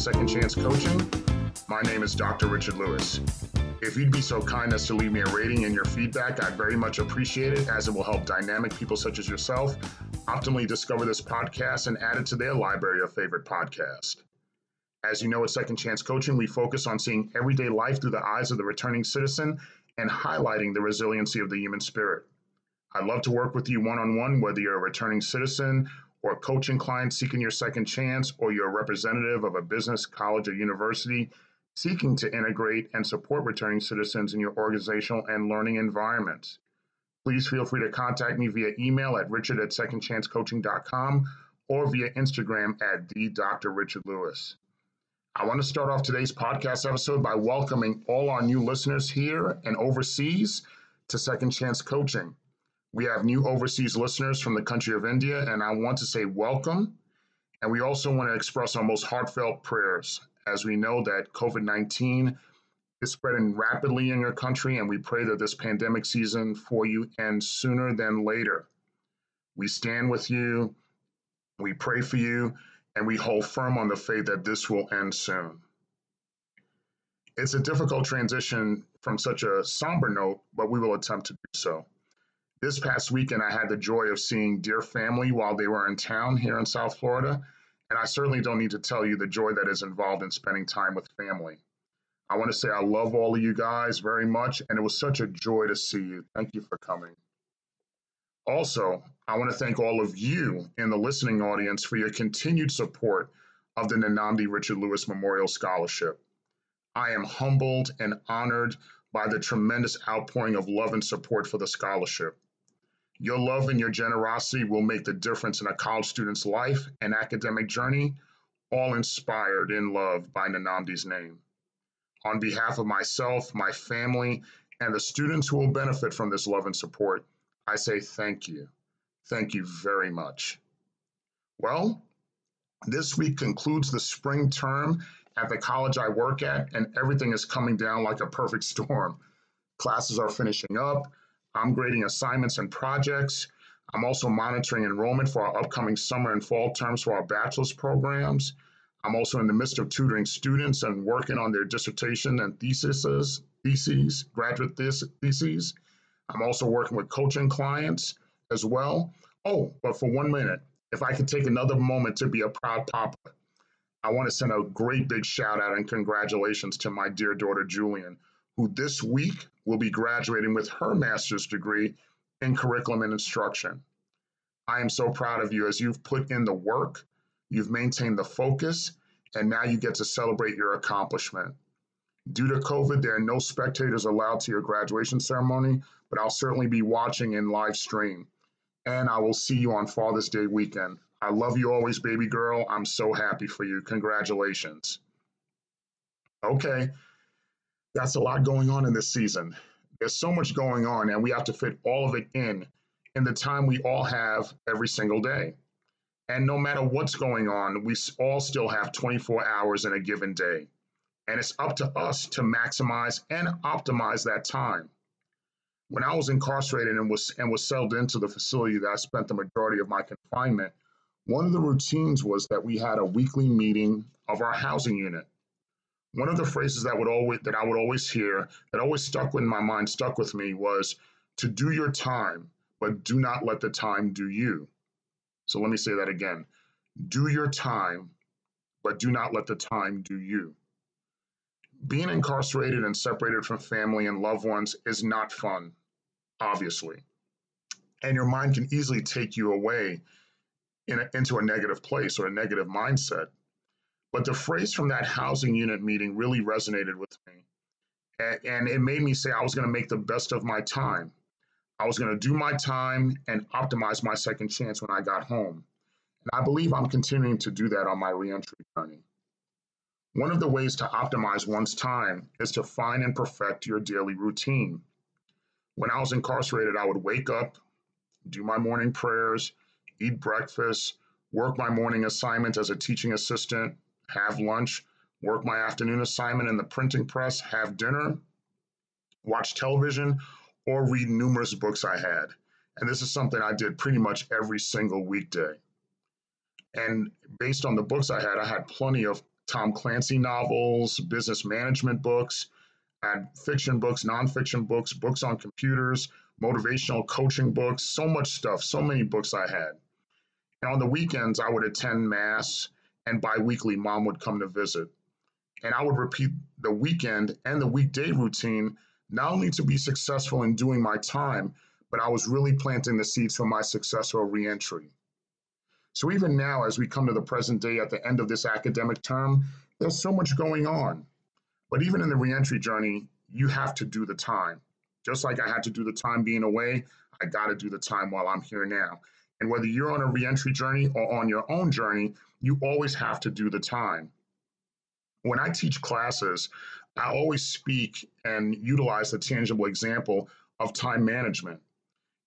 Second Chance Coaching. My name is Dr. Richard Lewis. If you'd be so kind as to leave me a rating and your feedback, I'd very much appreciate it as it will help dynamic people such as yourself optimally discover this podcast and add it to their library of favorite podcasts. As you know, at Second Chance Coaching, we focus on seeing everyday life through the eyes of the returning citizen and highlighting the resiliency of the human spirit. I'd love to work with you one on one, whether you're a returning citizen or coaching client seeking your second chance, or you're a representative of a business, college, or university seeking to integrate and support returning citizens in your organizational and learning environments. Please feel free to contact me via email at richard at secondchancecoaching.com or via Instagram at the Dr. Richard Lewis. I want to start off today's podcast episode by welcoming all our new listeners here and overseas to Second Chance Coaching. We have new overseas listeners from the country of India, and I want to say welcome. And we also want to express our most heartfelt prayers as we know that COVID 19 is spreading rapidly in your country, and we pray that this pandemic season for you ends sooner than later. We stand with you, we pray for you, and we hold firm on the faith that this will end soon. It's a difficult transition from such a somber note, but we will attempt to do so. This past weekend, I had the joy of seeing dear family while they were in town here in South Florida, and I certainly don't need to tell you the joy that is involved in spending time with family. I want to say I love all of you guys very much, and it was such a joy to see you. Thank you for coming. Also, I want to thank all of you in the listening audience for your continued support of the Nnamdi Richard Lewis Memorial Scholarship. I am humbled and honored by the tremendous outpouring of love and support for the scholarship. Your love and your generosity will make the difference in a college student's life and academic journey, all inspired in love by Nnamdi's name. On behalf of myself, my family, and the students who will benefit from this love and support, I say thank you. Thank you very much. Well, this week concludes the spring term at the college I work at, and everything is coming down like a perfect storm. Classes are finishing up, I'm grading assignments and projects. I'm also monitoring enrollment for our upcoming summer and fall terms for our bachelor's programs. I'm also in the midst of tutoring students and working on their dissertation and theses, theses, graduate theses. I'm also working with coaching clients as well. Oh, but for one minute, if I could take another moment to be a proud papa, I want to send a great big shout out and congratulations to my dear daughter Julian, who this week will be graduating with her master's degree in curriculum and instruction. I am so proud of you as you've put in the work, you've maintained the focus, and now you get to celebrate your accomplishment. Due to COVID, there are no spectators allowed to your graduation ceremony, but I'll certainly be watching in live stream. And I will see you on Father's Day weekend. I love you always, baby girl. I'm so happy for you. Congratulations. Okay, that's a lot going on in this season. There's so much going on, and we have to fit all of it in in the time we all have every single day. And no matter what's going on, we all still have 24 hours in a given day. And it's up to us to maximize and optimize that time. When I was incarcerated and was and was settled into the facility that I spent the majority of my confinement, one of the routines was that we had a weekly meeting of our housing unit one of the phrases that would always that I would always hear that always stuck in my mind, stuck with me was to do your time, but do not let the time do you. So let me say that again. Do your time, but do not let the time do you. Being incarcerated and separated from family and loved ones is not fun, obviously. And your mind can easily take you away in a, into a negative place or a negative mindset. But the phrase from that housing unit meeting really resonated with me. And it made me say I was going to make the best of my time. I was going to do my time and optimize my second chance when I got home. And I believe I'm continuing to do that on my reentry journey. One of the ways to optimize one's time is to find and perfect your daily routine. When I was incarcerated, I would wake up, do my morning prayers, eat breakfast, work my morning assignment as a teaching assistant, have lunch, work my afternoon assignment in the printing press, have dinner, watch television, or read numerous books I had. And this is something I did pretty much every single weekday. And based on the books I had, I had plenty of Tom Clancy novels, business management books, and fiction books, nonfiction books, books on computers, motivational coaching books, so much stuff, so many books I had. And on the weekends, I would attend mass, and biweekly, mom would come to visit. And I would repeat the weekend and the weekday routine, not only to be successful in doing my time, but I was really planting the seeds for my successful reentry. So even now, as we come to the present day at the end of this academic term, there's so much going on. But even in the reentry journey, you have to do the time. Just like I had to do the time being away, I got to do the time while I'm here now. And whether you're on a reentry journey or on your own journey, you always have to do the time. When I teach classes, I always speak and utilize the tangible example of time management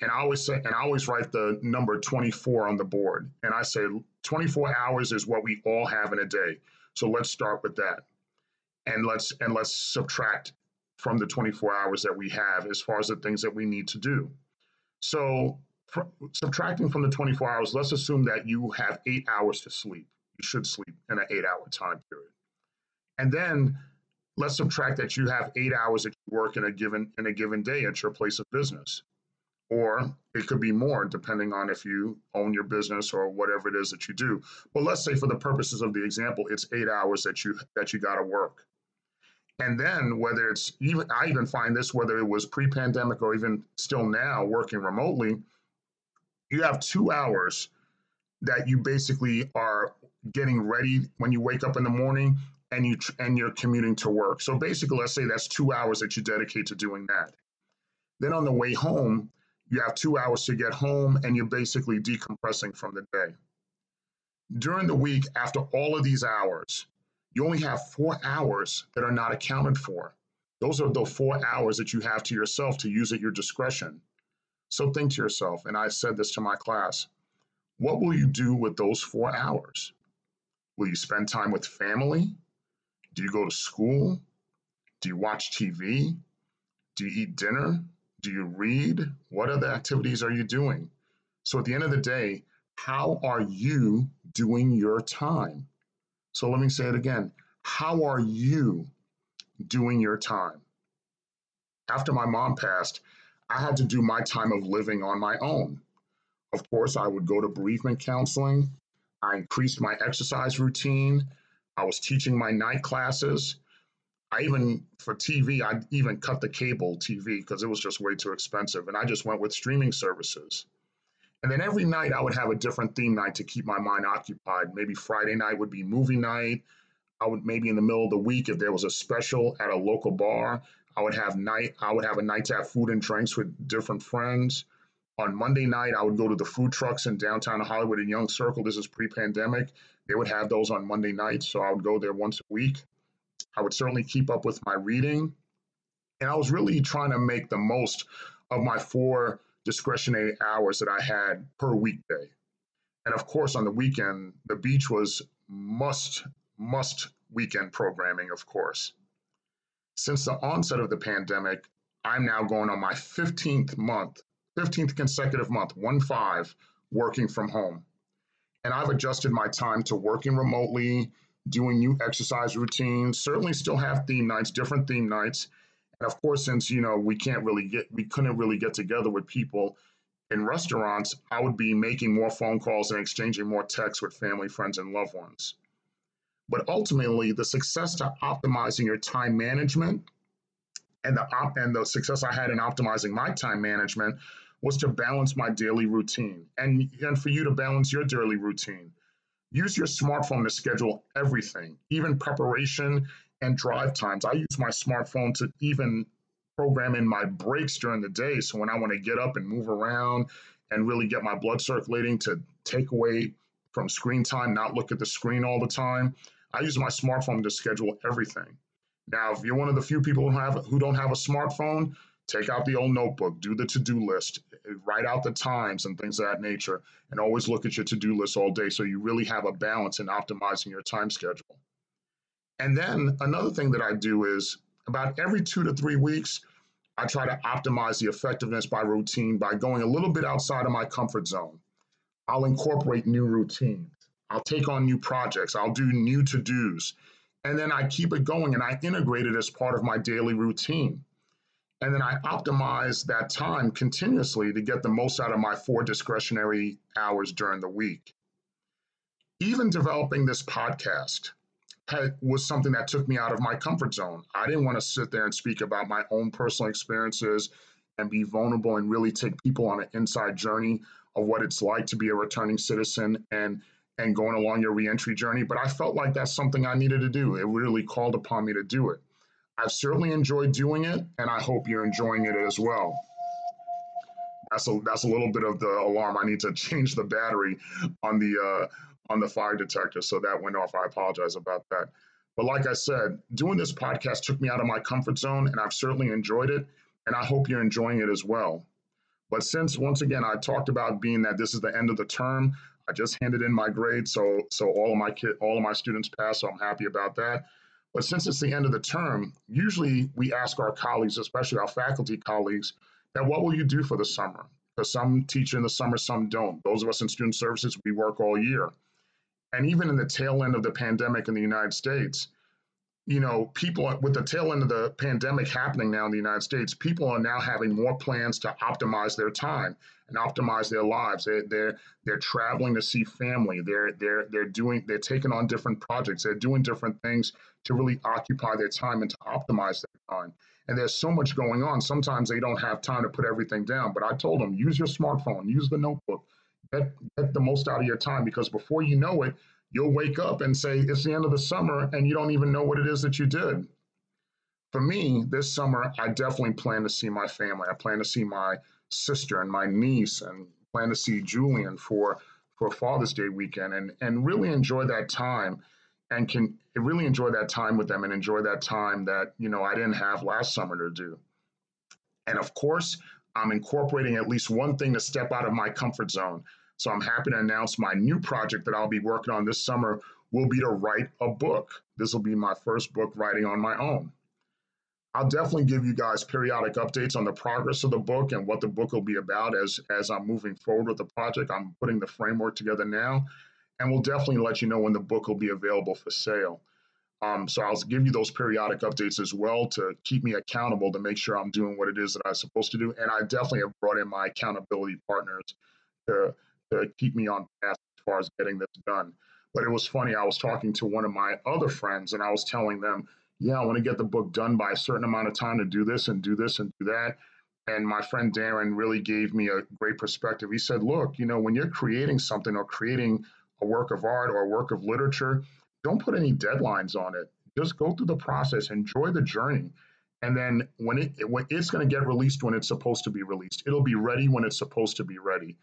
and I always say, and I always write the number 24 on the board. And I say 24 hours is what we all have in a day. So let's start with that. And let's and let's subtract from the 24 hours that we have as far as the things that we need to do. So subtracting from the 24 hours, let's assume that you have eight hours to sleep. You should sleep in an eight hour time period. And then let's subtract that you have eight hours that you work in a given in a given day at your place of business or it could be more depending on if you own your business or whatever it is that you do but let's say for the purposes of the example it's eight hours that you that you got to work and then whether it's even i even find this whether it was pre-pandemic or even still now working remotely you have two hours that you basically are getting ready when you wake up in the morning and you and you're commuting to work so basically let's say that's two hours that you dedicate to doing that then on the way home you have two hours to get home and you're basically decompressing from the day. During the week, after all of these hours, you only have four hours that are not accounted for. Those are the four hours that you have to yourself to use at your discretion. So think to yourself, and I said this to my class what will you do with those four hours? Will you spend time with family? Do you go to school? Do you watch TV? Do you eat dinner? Do you read? What other activities are you doing? So at the end of the day, how are you doing your time? So let me say it again. How are you doing your time? After my mom passed, I had to do my time of living on my own. Of course, I would go to bereavement counseling. I increased my exercise routine. I was teaching my night classes. I even for TV, I even cut the cable TV because it was just way too expensive, and I just went with streaming services. And then every night I would have a different theme night to keep my mind occupied. Maybe Friday night would be movie night. I would maybe in the middle of the week if there was a special at a local bar, I would have night. I would have a night to have food and drinks with different friends. On Monday night, I would go to the food trucks in downtown Hollywood and Young Circle. This is pre-pandemic. They would have those on Monday nights, so I would go there once a week. I would certainly keep up with my reading. And I was really trying to make the most of my four discretionary hours that I had per weekday. And of course, on the weekend, the beach was must, must weekend programming, of course. Since the onset of the pandemic, I'm now going on my 15th month, 15th consecutive month, one five, working from home. And I've adjusted my time to working remotely, doing new exercise routines. Certainly, still have theme nights, different theme nights, and of course, since you know we can't really get, we couldn't really get together with people in restaurants. I would be making more phone calls and exchanging more texts with family, friends, and loved ones. But ultimately, the success to optimizing your time management and the op- and the success I had in optimizing my time management was to balance my daily routine and and for you to balance your daily routine Use your smartphone to schedule everything, even preparation and drive times. I use my smartphone to even program in my breaks during the day. So when I want to get up and move around and really get my blood circulating to take away from screen time, not look at the screen all the time, I use my smartphone to schedule everything. Now, if you're one of the few people who have who don't have a smartphone, Take out the old notebook, do the to do list, write out the times and things of that nature, and always look at your to do list all day so you really have a balance in optimizing your time schedule. And then another thing that I do is about every two to three weeks, I try to optimize the effectiveness by routine by going a little bit outside of my comfort zone. I'll incorporate new routines. I'll take on new projects. I'll do new to dos. And then I keep it going and I integrate it as part of my daily routine. And then I optimize that time continuously to get the most out of my four discretionary hours during the week. Even developing this podcast had, was something that took me out of my comfort zone. I didn't want to sit there and speak about my own personal experiences and be vulnerable and really take people on an inside journey of what it's like to be a returning citizen and and going along your reentry journey. But I felt like that's something I needed to do. It really called upon me to do it. I've certainly enjoyed doing it, and I hope you're enjoying it as well. That's a that's a little bit of the alarm. I need to change the battery on the uh, on the fire detector, so that went off. I apologize about that. But like I said, doing this podcast took me out of my comfort zone, and I've certainly enjoyed it, and I hope you're enjoying it as well. But since once again I talked about being that this is the end of the term, I just handed in my grade, so so all of my kid, all of my students passed, so I'm happy about that. But since it's the end of the term, usually we ask our colleagues, especially our faculty colleagues, that what will you do for the summer? Because some teach in the summer, some don't. Those of us in student services, we work all year. And even in the tail end of the pandemic in the United States, you know, people with the tail end of the pandemic happening now in the United States, people are now having more plans to optimize their time and optimize their lives. They're they're, they're traveling to see family. They're they're they're doing they're taking on different projects. They're doing different things to really occupy their time and to optimize their time. And there's so much going on. Sometimes they don't have time to put everything down. But I told them, use your smartphone, use the notebook, get get the most out of your time because before you know it, you'll wake up and say it's the end of the summer and you don't even know what it is that you did. For me, this summer, I definitely plan to see my family. I plan to see my sister and my niece and plan to see Julian for for Father's Day weekend and and really enjoy that time and can really enjoy that time with them and enjoy that time that you know I didn't have last summer to do. And of course, I'm incorporating at least one thing to step out of my comfort zone. So I'm happy to announce my new project that I'll be working on this summer will be to write a book. This will be my first book writing on my own. I'll definitely give you guys periodic updates on the progress of the book and what the book will be about as as I'm moving forward with the project. I'm putting the framework together now, and we'll definitely let you know when the book will be available for sale. Um, so I'll give you those periodic updates as well to keep me accountable to make sure I'm doing what it is that I'm supposed to do. And I definitely have brought in my accountability partners to to keep me on task as far as getting this done. But it was funny. I was talking to one of my other friends, and I was telling them, "Yeah, I want to get the book done by a certain amount of time to do this and do this and do that." And my friend Darren really gave me a great perspective. He said, "Look, you know, when you're creating something or creating a work of art or a work of literature, don't put any deadlines on it. Just go through the process, enjoy the journey." and then when it when it's going to get released when it's supposed to be released it'll be ready when it's supposed to be ready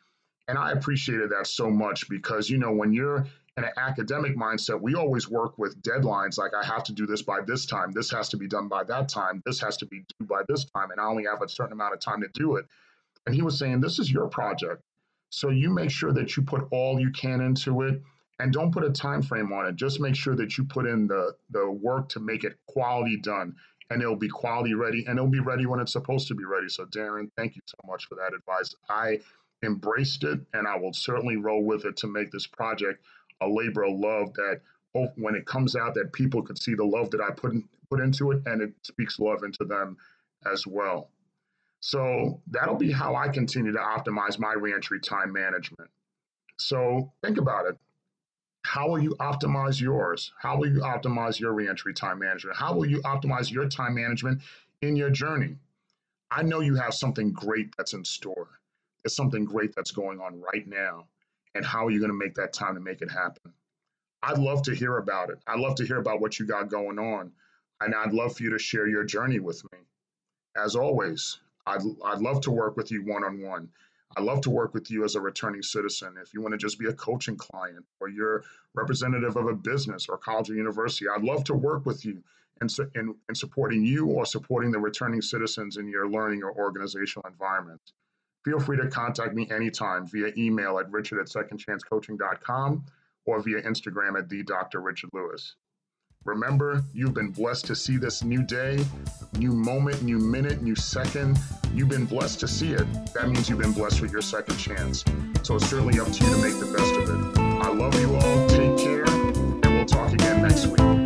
and I appreciated that so much because, you know, when you're in an academic mindset, we always work with deadlines like I have to do this by this time, this has to be done by that time, this has to be due by this time, and I only have a certain amount of time to do it. And he was saying, This is your project. So you make sure that you put all you can into it and don't put a time frame on it. Just make sure that you put in the, the work to make it quality done and it'll be quality ready and it'll be ready when it's supposed to be ready. So Darren, thank you so much for that advice. I embraced it, and I will certainly roll with it to make this project a labor of love that hope when it comes out that people could see the love that I put in, put into it and it speaks love into them as well. So that'll be how I continue to optimize my reentry time management. So think about it. How will you optimize yours? How will you optimize your reentry time management? How will you optimize your time management in your journey? I know you have something great that's in store. There's something great that's going on right now. And how are you going to make that time to make it happen? I'd love to hear about it. I'd love to hear about what you got going on. And I'd love for you to share your journey with me. As always, I'd, I'd love to work with you one on one. I'd love to work with you as a returning citizen. If you want to just be a coaching client or you're representative of a business or college or university, I'd love to work with you in, in, in supporting you or supporting the returning citizens in your learning or organizational environment feel free to contact me anytime via email at richard at secondchancecoaching.com or via Instagram at the Dr. Richard Lewis. Remember, you've been blessed to see this new day, new moment, new minute, new second. You've been blessed to see it. That means you've been blessed with your second chance. So it's certainly up to you to make the best of it. I love you all. Take care, and we'll talk again next week.